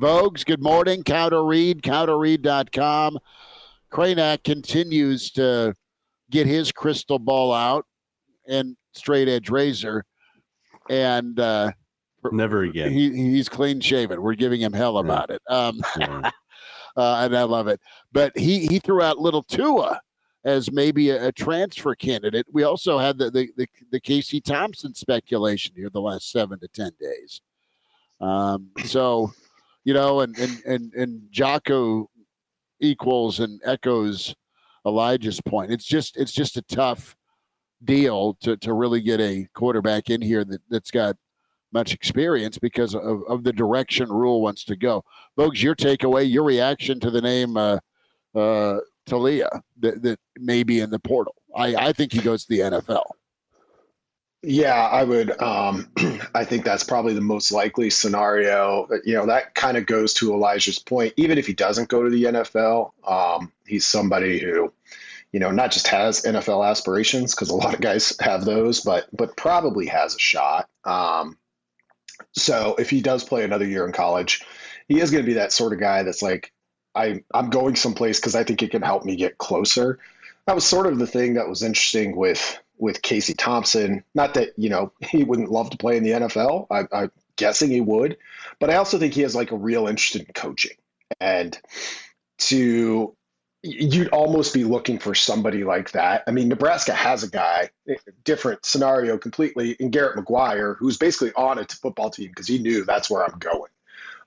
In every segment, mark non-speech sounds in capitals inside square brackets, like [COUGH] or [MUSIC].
Vogues, good morning. Counter Read, counterread.com. Kraynak continues to get his crystal ball out and straight edge razor. And uh, never again. He, he's clean shaven. We're giving him hell about it. Um, yeah. [LAUGHS] uh, and I love it. But he, he threw out little Tua as maybe a, a, transfer candidate. We also had the, the, the, the Casey Thompson speculation here the last seven to 10 days. Um, so, you know, and, and, and, and Jocko equals and echoes Elijah's point. It's just, it's just a tough deal to, to really get a quarterback in here that, that's got much experience because of, of the direction Rhule wants to go. Folks, your takeaway, your reaction to the name uh, uh, Taulia that, that may be in the portal. I, I think he goes to the NFL. Yeah, I would. Um, [CLEARS THROAT] I think that's probably the most likely scenario. You know, that kind of goes to Elijah's point. Even if he doesn't go to the NFL, um, he's somebody who, you know, not just has NFL aspirations because a lot of guys have those, but but probably has a shot. Um, so if he does play another year in college, he is going to be that sort of guy that's like, I I'm going someplace because I think it can help me get closer. That was sort of the thing that was interesting with with Casey Thompson. Not that you know [LAUGHS] he wouldn't love to play in the NFL. I, I'm guessing he would, but I also think he has like a real interest in coaching and to you'd almost be looking for somebody like that. I mean, Nebraska has a guy, different scenario completely, in Garrett McGuire, who's basically on a football team because he knew that's where I'm going.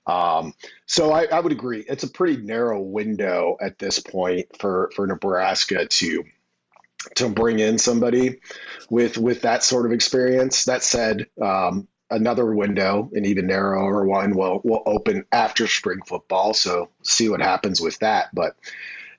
Um, so I, I, would agree. It's a pretty narrow window at this point for for Nebraska to to bring in somebody with with that sort of experience. That said, um, another window, an even narrower one, will will open after spring football. So see what happens with that. But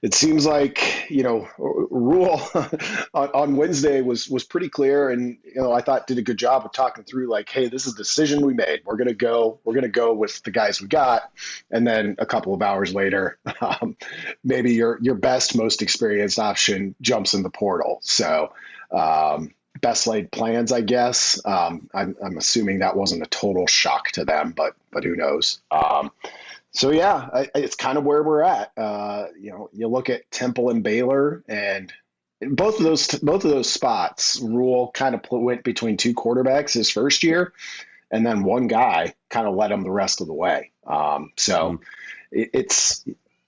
it seems like you know Rhule [LAUGHS] on, on, Wednesday was was pretty clear, and you know I thought did a good job of talking through like, hey, this is decision we made. We're gonna go. We're gonna go with the guys we got, and then a couple of hours later, [LAUGHS] um, maybe your your best, most experienced option jumps in the portal. So. Um, best laid plans, I guess. Um, I'm, I'm, assuming that wasn't a total shock to them, but but who knows? So yeah, I, it's kind of where we're at. Uh, you know, you look at Temple and Baylor, and both of those both of those spots, Rhule kind of went between two quarterbacks his first year, and then one guy kind of led him the rest of the way. Um, so mm. it, it's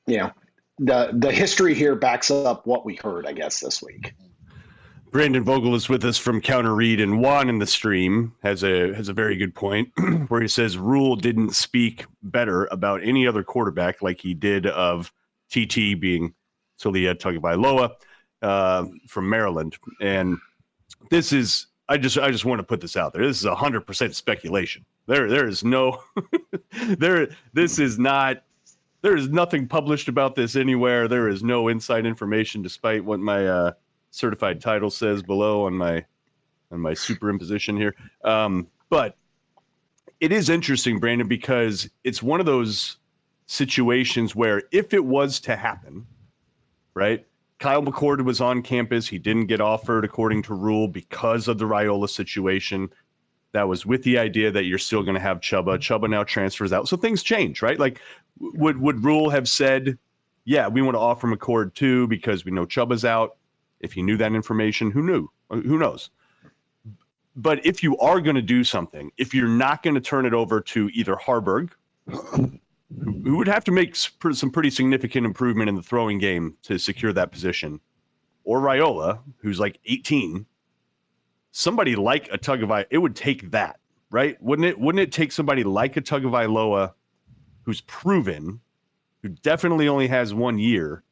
you know the the history here backs up what we heard, I guess, this week. Brandon Vogel is with us from Counter Read, and Juan in the stream has a has a very good point [CLEARS THROAT] where he says Rhule didn't speak better about any other quarterback like he did of TT being Taulia Tagovailoa uh, from Maryland, and this is I just I just want to put this out there. This is hundred percent speculation. There there is no [LAUGHS] there this is not there is nothing published about this anywhere. There is no inside information, despite what my uh, certified title says below on my on my superimposition here. Um, but it is interesting, Brandon, because it's one of those situations where if it was to happen, right? Kyle McCord was on campus. He didn't get offered according to Rhule because of the Raiola situation. That was with the idea that you're still going to have Chuba. Chuba now transfers out. So things change, right? Like, would, would Rhule have said, yeah, we want to offer McCord too because we know Chuba's out? If he knew that information, who knew? Who knows? But if you are going to do something, if you're not going to turn it over to either Haarberg, who would have to make some pretty significant improvement in the throwing game to secure that position, or Raiola, who's like 18, somebody like a Tagovailoa, it would take that, right? Wouldn't it? Wouldn't it take somebody like a tug of Tagovailoa, who's proven, who definitely only has one year,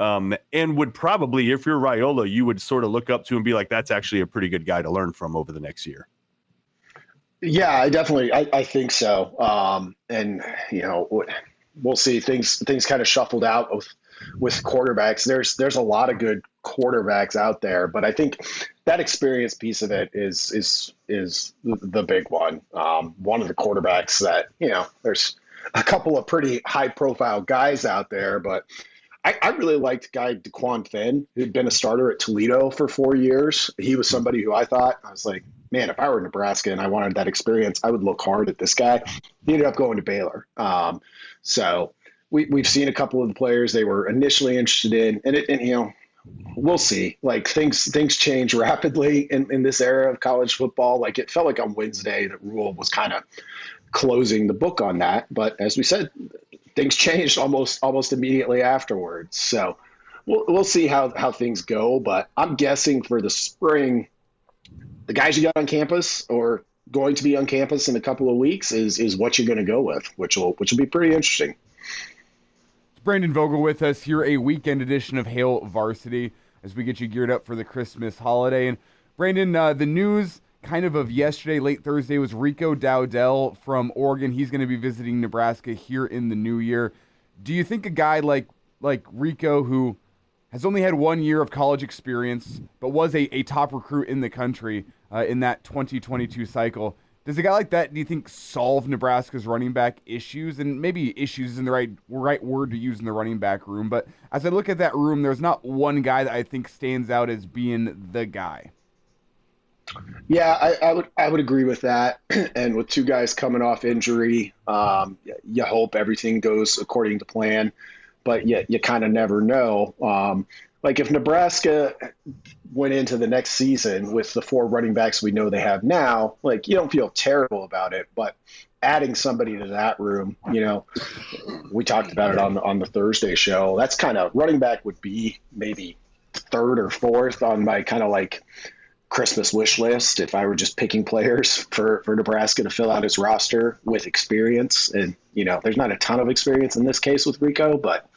um, and would probably, if you're Raiola, you would sort of look up to and be like, that's actually a pretty good guy to learn from over the next year. Yeah, I definitely, I, I think so. Um, and you know, we'll see things things kind of shuffled out with with quarterbacks. There's there's a lot of good quarterbacks out there, but I think that experience piece of it is is is the big one. Um, one of the quarterbacks that you know, there's a couple of pretty high profile guys out there, but I, I really liked guy DeQuan Finn, who'd been a starter at Toledo for four years. He was somebody who I thought I was like, man, if I were Nebraska and I wanted that experience, I would look hard at this guy. He ended up going to Baylor. Um, so we, we've seen a couple of the players they were initially interested in, and, it, and you know, we'll see. Like things things change rapidly in, in this era of college football. Like it felt like on Wednesday that Rhule was kind of closing the book on that, but as we said, things changed almost almost immediately afterwards. So we'll we'll see how how things go. But I'm guessing for the spring, the guys you got on campus or going to be on campus in a couple of weeks is is what you're going to go with, which will which will be pretty interesting. Brandon Vogel with us here, a weekend edition of Hail Varsity as we get you geared up for the Christmas holiday. And Brandon, uh, the news kind of of yesterday, late Thursday, was Rico Dowdle from Oregon. He's going to be visiting Nebraska here in the new year. Do you think a guy like like Rico, who has only had one year of college experience, but was a, a top recruit in the country uh, in that 2022 cycle, does a guy like that, do you think, solve Nebraska's running back issues? And maybe issues isn't the right right word to use in the running back room. But as I look at that room, there's not one guy that I think stands out as being the guy. Yeah, I, I would I would agree with that. [CLEARS THROAT] and with two guys coming off injury, um, you hope everything goes according to plan, but yet you kind of never know. Um, like if Nebraska went into the next season with the four running backs we know they have now, like you don't feel terrible about it, but adding somebody to that room, you know, we talked about it on on the Thursday show. That's kind of running back would be maybe third or fourth on my kind of like Christmas wish list if I were just picking players [LAUGHS] for, for Nebraska to fill out its roster with experience. And, you know, there's not a ton of experience in this case with Rico, but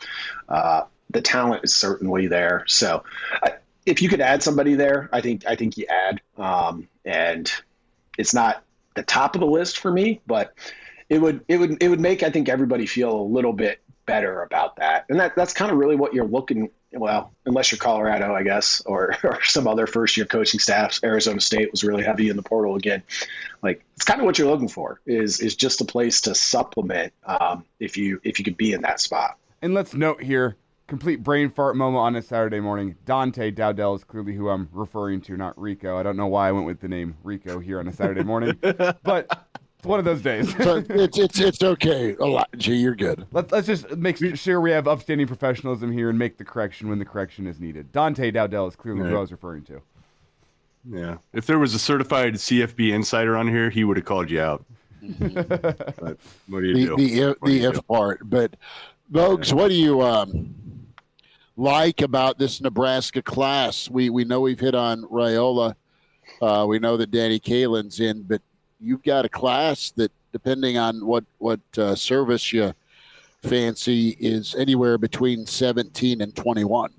uh, the talent is certainly there. So I, if you could add somebody there, I think I think you add. Um, and it's not the top of the list for me, but it would it would it would make I think everybody feel a little bit better about that. And that that's kind of really what you're looking well, unless you're Colorado, I guess, or, [LAUGHS] or some other first year coaching staffs. Arizona State was really heavy in the portal again. Like it's kind of what you're looking for is is just a place to supplement um, if you if you could be in that spot. And let's note here, complete brain fart moment on a Saturday morning. Dante Dowdell is clearly who I'm referring to, not Rico. I don't know why I went with the name Rico here on a Saturday morning, [LAUGHS] but it's one of those days. so it's it's it's okay. A lot, G, you're good. Let's let's just make sure we have upstanding professionalism here and make the correction when the correction is needed. Dante Dowdell is clearly right. who I was referring to. Yeah, if there was a certified CFB insider on here, he would have called you out. [LAUGHS] but what do you the, do? The, if, the if part, but Vogues, what do you um, like about this Nebraska class? We we know we've hit on Raiola. Uh, we know that Danny Kaelin's in, but you've got a class that, depending on what what uh, service you fancy, is anywhere between seventeen and twenty one.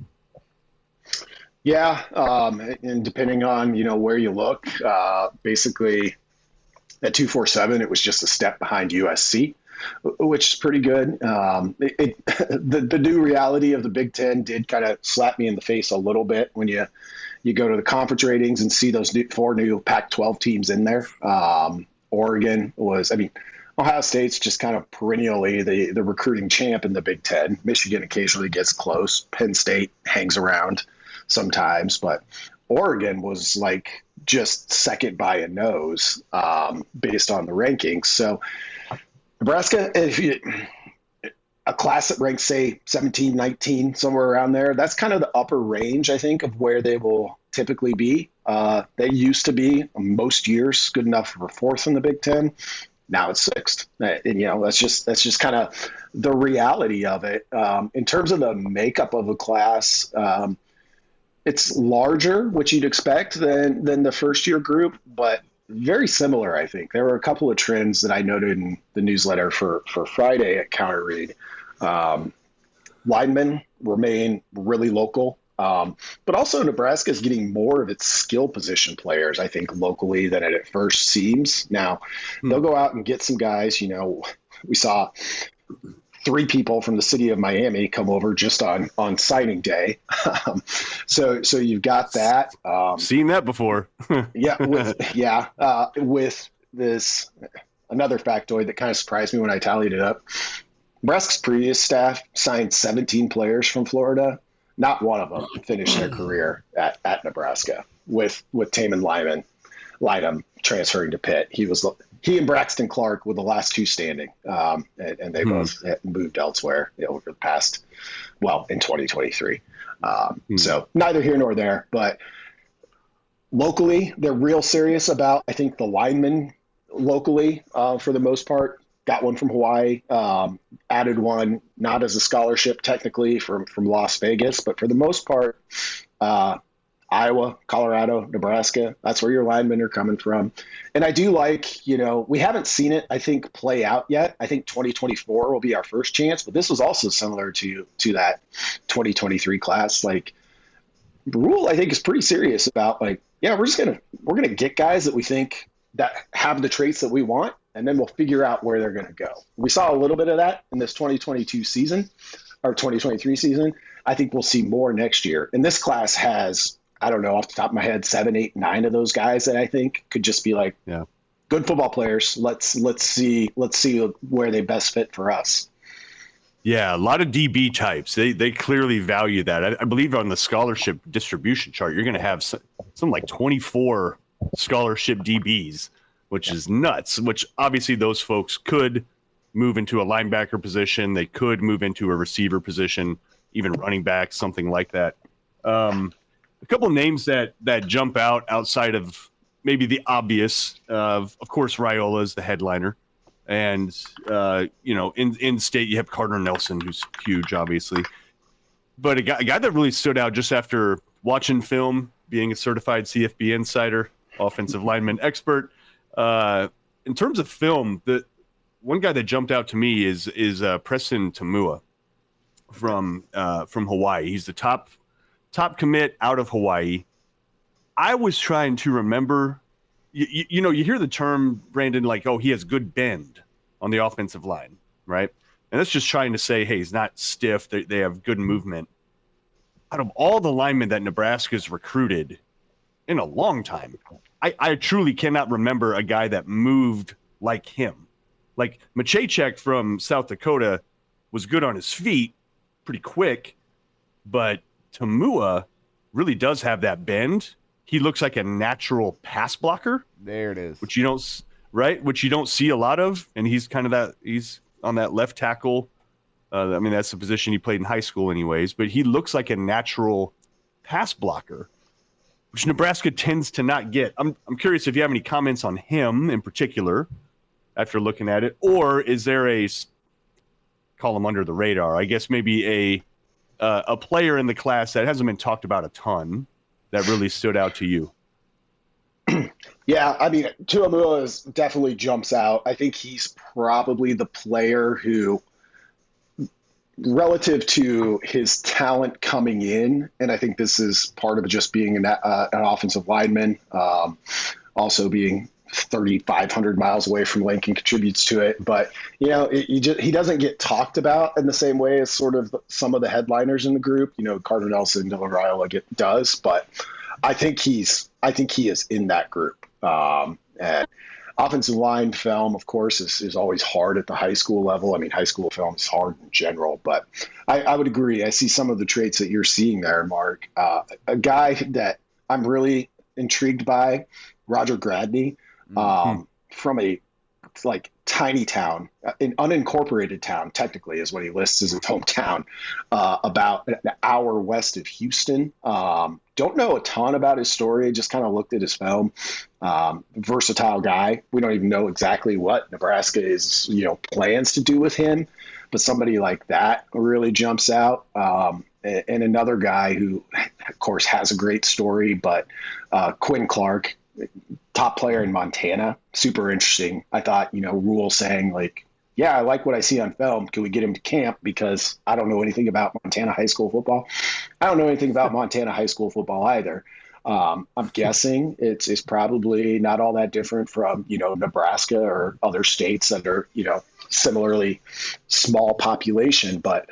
Yeah, um, and depending on you know where you look, uh, basically at two four seven, it was just a step behind USC which is pretty good. Um, it, it, [LAUGHS] the the new reality of the Big Ten did kind of slap me in the face a little bit when you you go to the conference ratings and see those new, four new Pac-12 teams in there. Um, Oregon was, I mean, Ohio State's just kind of perennially the the recruiting champ in the Big Ten. Michigan occasionally gets close. Penn State hangs around sometimes, but Oregon was like just second by a nose um, based on the rankings. So Nebraska, if you a class that ranks say 17 19 somewhere around there that's kind of the upper range i think of where they will typically be. Uh, they used to be most years good enough for fourth in the big ten. Now it's sixth. Uh, and you know that's just that's just kind of the reality of it. Um, in terms of the makeup of a class um, it's larger which you'd expect than than the first year group but very similar, I think. There were a couple of trends that I noted in the newsletter for, for Friday at Counter Read. Um, linemen remain really local, um, but also Nebraska is getting more of its skill position players, I think, locally than it at first seems. Now, hmm. they'll go out and get some guys. You know, we saw three people from the city of Miami come over just on on signing day. [LAUGHS] Um, so so you've got that. Um, Seen that before. [LAUGHS] yeah, with, yeah, uh, with this another factoid that kind of surprised me when I tallied it up. Nebraska's previous staff signed 17 players from Florida. Not one of them finished their career at, at Nebraska with with Taman Lyman Lydum transferring to Pitt. He was he and Braxton Clark were the last two standing, um, and, and, they hmm. both moved elsewhere you know, over the past, well, in 2023. Um, hmm. So neither here nor there, but locally, they're real serious about. I think the linemen locally, uh, for the most part, got one from Hawaii, um, added one not as a scholarship technically from from Las Vegas, but for the most part, uh, Iowa, Colorado, Nebraska. That's where your linemen are coming from. And I do like, you know, we haven't seen it, I think, play out yet. I think 2024 will be our first chance, but this was also similar to to that 2023 class. Like Rhule, I think, is pretty serious about like, yeah, we're just gonna we're gonna get guys that we think that have the traits that we want, and then we'll figure out where they're gonna go. We saw a little bit of that in this 2022 season or 2023 season. I think we'll see more next year. And this class has I don't know off the top of my head, seven, eight, nine of those guys that I think could just be like, yeah, good football players. Let's let's see let's see where they best fit for us. Yeah, a lot of DB types. They they clearly value that. I, I believe on the scholarship distribution chart, you're going to have some, like 24 scholarship DBs, which yeah. is nuts. Which obviously those folks could move into a linebacker position. They could move into a receiver position, even running back, something like that. Um, a couple names that that jump out outside of maybe the obvious. Uh, of course, Raiola is the headliner, and uh, you know, in in state you have Carter Nelson, who's huge, obviously. But a guy, a guy that really stood out just after watching film, being a certified CFB insider, offensive lineman expert. Uh, in terms of film, the one guy that jumped out to me is is uh, Preston Taumua from uh, from Hawaii. He's the top top commit out of Hawaii. I was trying to remember, you, you, you, know, you hear the term, Brandon, like, oh, he has good bend on the offensive line, right? And that's just trying to say, hey, he's not stiff. They, they have good movement. Out of all the linemen that Nebraska's recruited in a long time, I, I truly cannot remember a guy that moved like him. Like Machachek from South Dakota was good on his feet, pretty quick, but Taumua really does have that bend. He looks like a natural pass blocker. There it is. Which you don't right, which you don't see a lot of, and he's kind of that. He's on that left tackle. Uh, I mean, that's the position he played in high school, anyways. But he looks like a natural pass blocker, which Nebraska tends to not get. I'm I'm curious if you have any comments on him in particular after looking at it, or is there a call him under the radar? I guess maybe a uh, a player in the class that hasn't been talked about a ton that really stood out to you? [CLEARS THROAT] Yeah, I mean, Taumua definitely jumps out. I think he's probably the player who, relative to his talent coming in, and I think this is part of just being an, uh, an offensive lineman, um, also being 3,500 miles away from Lincoln contributes to it. But, you know, it, just, he doesn't get talked about in the same way as sort of some of the headliners in the group. You know, Carter Nelson, Dylan Raiola get, does. But I think he's, I think he is in that group. Um, and offensive line film, of course, is, is always hard at the high school level. I mean, high school film is hard in general, but I, I would agree. I see some of the traits that you're seeing there, Mark. Uh, a guy that I'm really intrigued by, Roger Gradney um, from a like tiny town, an unincorporated town, technically, is what he lists as his [LAUGHS] hometown, uh, about an hour west of Houston. Um, don't know a ton about his story. Just kind of looked at his film. Um, versatile guy. We don't even know exactly what Nebraska is, you know, plans to do with him, but somebody like that really jumps out. Um, and another guy who, of course, has a great story, but uh, Quinn Clark, top player in Montana. Super interesting. I thought, you know, Rhule saying like, yeah, I like what I see on film. Can we get him to camp? Because I don't know anything about Montana high school football. I don't know anything about [LAUGHS] Montana high school football either. Um, I'm guessing it's, it's probably not all that different from, you know, Nebraska or other states that are, you know, similarly small population, but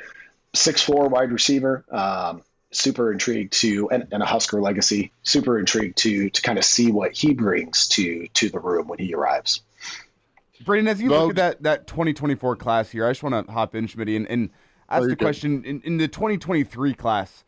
six four wide receiver. Um, super intrigued to and, and, a Husker legacy. Super intrigued to to kind of see what he brings to to the room when he arrives. Brandon, as you look at that that 2024 class here, I just want to hop in, Schmidt, and, and oh, ask the question in, in the 2023 class.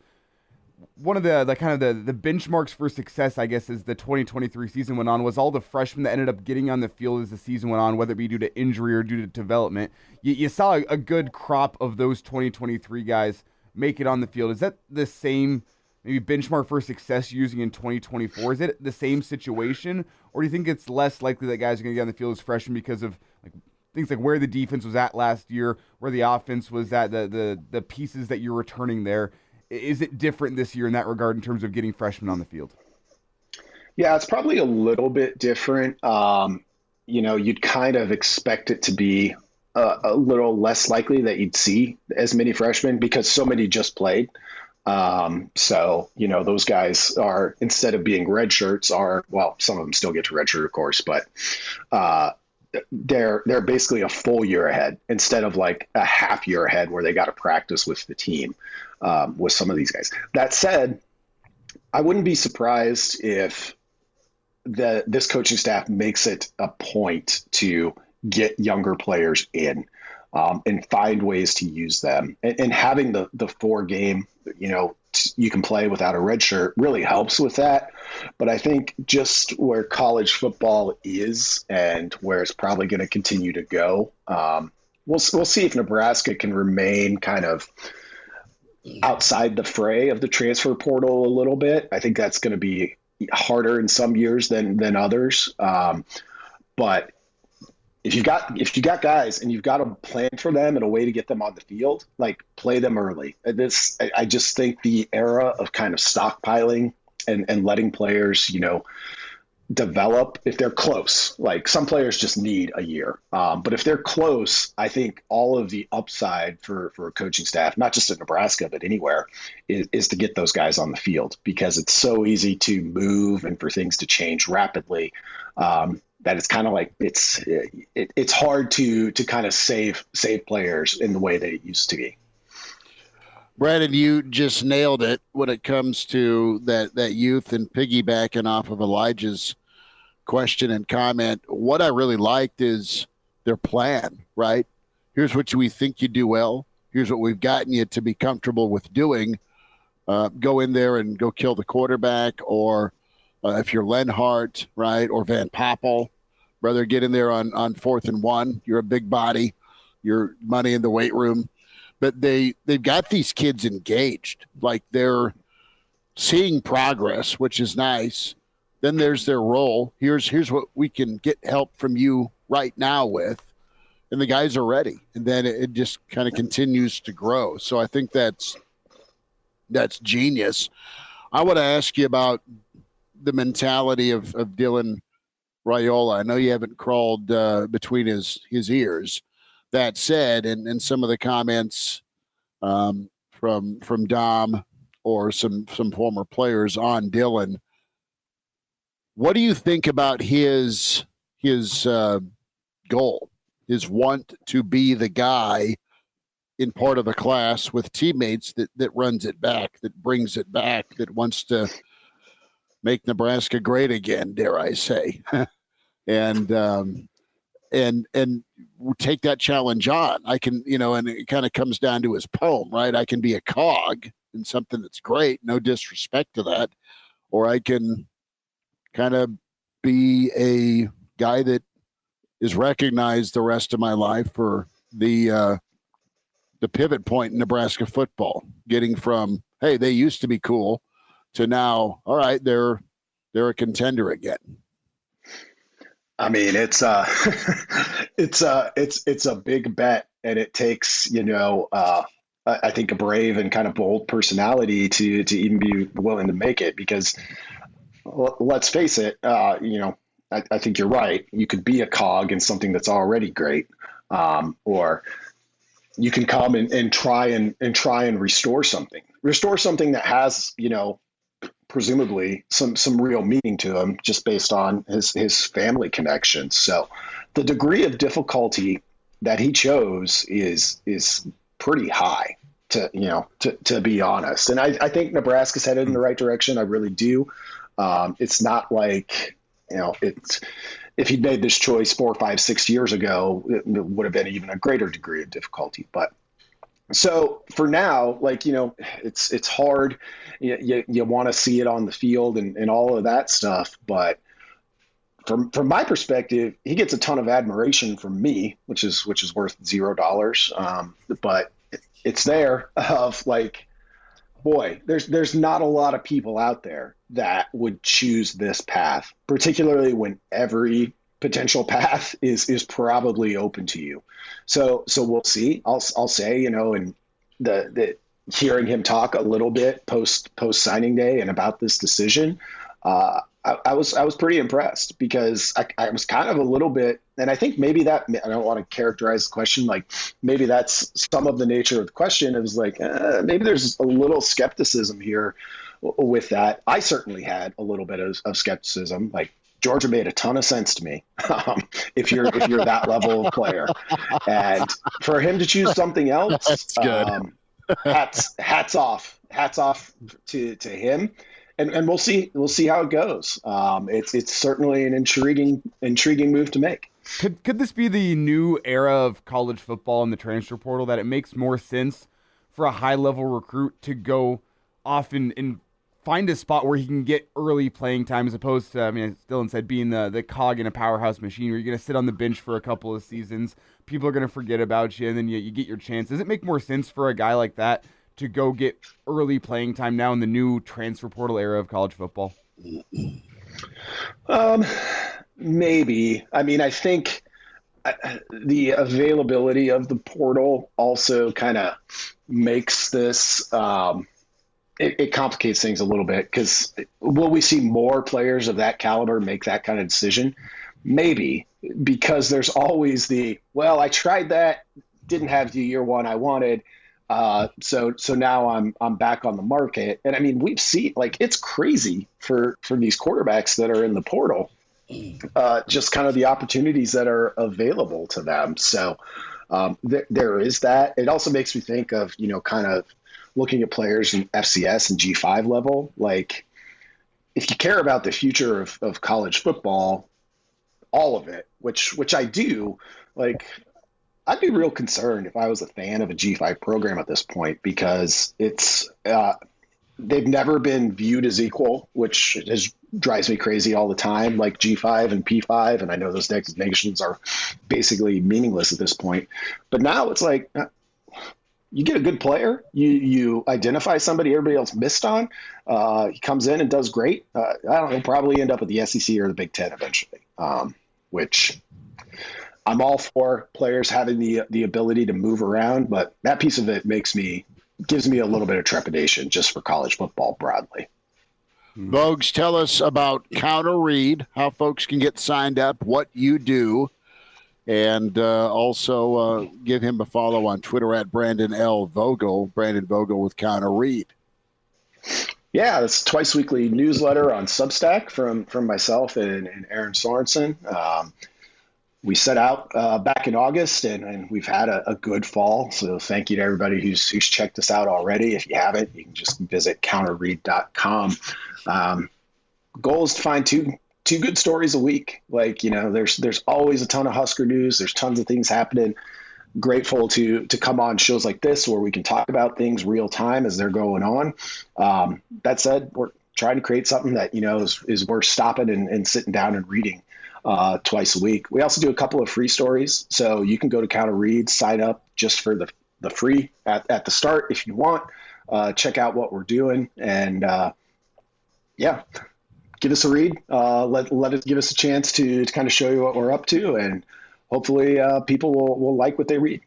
one of the, the kind of the, the benchmarks for success, I guess, as the 2023 season went on, was all the freshmen that ended up getting on the field as the season went on, whether it be due to injury or due to development. You, you saw a, a good crop of those 2023 guys make it on the field. Is that the same maybe benchmark for success using in 2024? Is it the same situation, or do you think it's less likely that guys are going to get on the field as freshmen because of like things like where the defense was at last year, where the offense was at, the the the pieces that you're returning there? Is it different this year in that regard in terms of getting freshmen on the field? Yeah, it's probably a little bit different. Um, you know, you'd kind of expect it to be a, little less likely that you'd see as many freshmen because so many just played. Um, so, you know, those guys are, instead of being red shirts, are, well, some of them still get to red shirt, of course, but uh, they're they're basically a full year ahead instead of like a half year ahead where they got to practice with the team um, with some of these guys. That said, I wouldn't be surprised if the this coaching staff makes it a point to get younger players in um, and find ways to use them. And, and having the the four game, you know, t- you can play without a red shirt really helps with that. But I think just where college football is and where it's probably going to continue to go, um, we'll we'll see if Nebraska can remain kind of outside the fray of the transfer portal a little bit. I think that's going to be harder in some years than than others. Um, but if you got if you got guys and you've got a plan for them and a way to get them on the field, like play them early. This I, I just think the era of kind of stockpiling and and letting players, you know, develop if they're close. Like some players just need a year, um, but if they're close, I think all of the upside for for a coaching staff, not just at Nebraska but anywhere, is, is to get those guys on the field because it's so easy to move and for things to change rapidly. Um, that it's kind of like it's it, it's hard to to kind of save save players in the way that it used to be. Brandon, you just nailed it when it comes to that that youth and piggybacking off of Elijah's question and comment. What I really liked is their plan, right? Here's what we think you do well. Here's what we've gotten you to be comfortable with doing. Uh, go in there and go kill the quarterback, or uh, if you're Lenhart, right, or Van Poppel, Rather get in there on on fourth and one. You're a big body. You're money in the weight room, but they they've got these kids engaged. Like they're seeing progress, which is nice. Then there's their role. Here's here's what we can get help from you right now with, and the guys are ready. And then it, it just kind of continues to grow. So I think that's that's genius. I want to ask you about the mentality of, of Dylan Raiola. I know you haven't crawled uh, between his his ears. That said, and, and some of the comments um, from from Dom or some some former players on Dylan. What do you think about his his uh, goal, his want to be the guy in part of the class with teammates that that runs it back, that brings it back, that wants to make Nebraska great again? Dare I say? [LAUGHS] and um, and and take that challenge on. I can, you know, and it kind of comes down to his poem, right? I can be a cog in something that's great, no disrespect to that, or I can kind of be a guy that is recognized the rest of my life for the uh, the pivot point in Nebraska football, getting from hey they used to be cool to now all right they're they're a contender again. I mean, it's uh [LAUGHS] it's uh it's it's a big bet, and it takes you know uh, I think a brave and kind of bold personality to to even be willing to make it. Because let's face it, uh, you know, I, I, think you're right. You could be a cog in something that's already great, um, or you can come and, and try and and try and restore something, restore something that has you know presumably some some real meaning to him just based on his his family connections. So the degree of difficulty that he chose is is pretty high to you know to, to be honest. And I, I think Nebraska's headed in the right direction. I really do. Um, it's not like you know it's if he'd made this choice four, five, six years ago, it would have been even a greater degree of difficulty. But so for now, like you know, it's it's hard. You you, you want to see it on the field and, and all of that stuff, but from from my perspective, he gets a ton of admiration from me, which is which is worth zero dollars. Um, but it's there of like, boy, there's there's not a lot of people out there that would choose this path, particularly when every potential path is is probably open to you. So so we'll see. I'll I'll say you know, and the the hearing him talk a little bit post post signing day and about this decision. Uh, I, I, was I was pretty impressed because I, I, was kind of a little bit, and I think maybe that I don't want to characterize the question like maybe that's some of the nature of the question. It was like uh, maybe there's a little skepticism here with that. I certainly had a little bit of, of skepticism. Like Georgia made a ton of sense to me [LAUGHS] um, if you're if you're that level of player, and for him to choose something else, that's good. Um, hats hats off, hats off to to him and, and we'll see we'll see how it goes. Um, it's it's certainly an intriguing intriguing move to make. Could could this be the new era of college football in the transfer portal that it makes more sense for a high level recruit to go off and, and find a spot where he can get early playing time as opposed to I mean as Dylan said being the the cog in a powerhouse machine where you're gonna sit on the bench for a couple of seasons, people are gonna forget about you and then you, you get your chance. Does it make more sense for a guy like that to go get early playing time now in the new transfer portal era of college football? Um, maybe. I mean, I think uh, the availability of the portal also kind of makes this. Um, it, it, complicates things a little bit because will we see more players of that caliber make that kind of decision? Maybe because there's always the well, I tried that, didn't have the year one I wanted uh, so so now I'm I'm back on the market, and I mean we've seen like it's crazy for for these quarterbacks that are in the portal, uh, just kind of the opportunities that are available to them. So um, th- there is that. It also makes me think of you know kind of looking at players in FCS and G5 level. Like if you care about the future of, of college football, all of it, which which I do, like I'd be real concerned if I was a fan of a G5 program at this point because it's uh, they've never been viewed as equal, which is, drives me crazy all the time. Like G5 and P5, and I know those designations are basically meaningless at this point. But now it's like you get a good player, you you identify somebody everybody else missed on. Uh, he comes in and does great. Uh, I don't know, probably end up at the SEC or the Big Ten eventually, um, which I'm all for players having the the ability to move around, but that piece of it makes me gives me a little bit of trepidation just for college football broadly. Vogues, tell us about Counter Read, how folks can get signed up, what you do, and uh, also uh, give him a follow on Twitter at Brandon L. Vogel, Brandon Vogel with Counter Read. Yeah, it's twice weekly newsletter on Substack from from myself and, and Erin Sorensen. Um, we set out uh, back in August, and, and we've had a, a, good fall. So thank you to everybody who's who's checked us out already. If you haven't, you can just visit counterread.com. Um, goal is to find two two good stories a week. Like you know, there's there's always a ton of Husker news. There's tons of things happening. Grateful to to come on shows like this where we can talk about things real time as they're going on. Um, that said, we're trying to create something that you know is, is worth stopping and, and sitting down and reading uh, twice a week. We also do a couple of free stories, so you can go to Counter Read, sign up just for the the free at, at the start if you want. Uh, check out what we're doing, and uh, yeah, give us a read. Uh, let let us give us a chance to, to kind of show you what we're up to, and hopefully uh, people will will like what they read.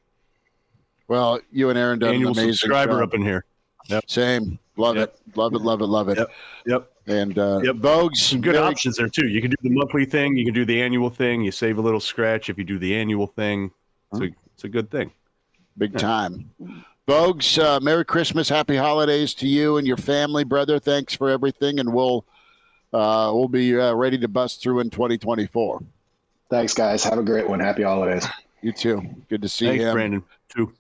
Well, you and Erin done Annual an amazing subscriber job. up in here. Yep. Same. Love yep. it. Love it. Love it. Love it. Yep. Yep. And uh, yep. Vogues, some good very... options there too. You can do the monthly thing. You can do the annual thing. You save a little scratch if you do the annual thing. It's, huh? a, it's a good thing. Big time. Vogues, uh, Merry Christmas, Happy Holidays to you and your family, brother. Thanks for everything, and we'll uh, we'll be uh, ready to bust through in 2024. Thanks, guys. Have a great one. Happy holidays. You too. Good to see you. Thanks, him. Brandon. Too.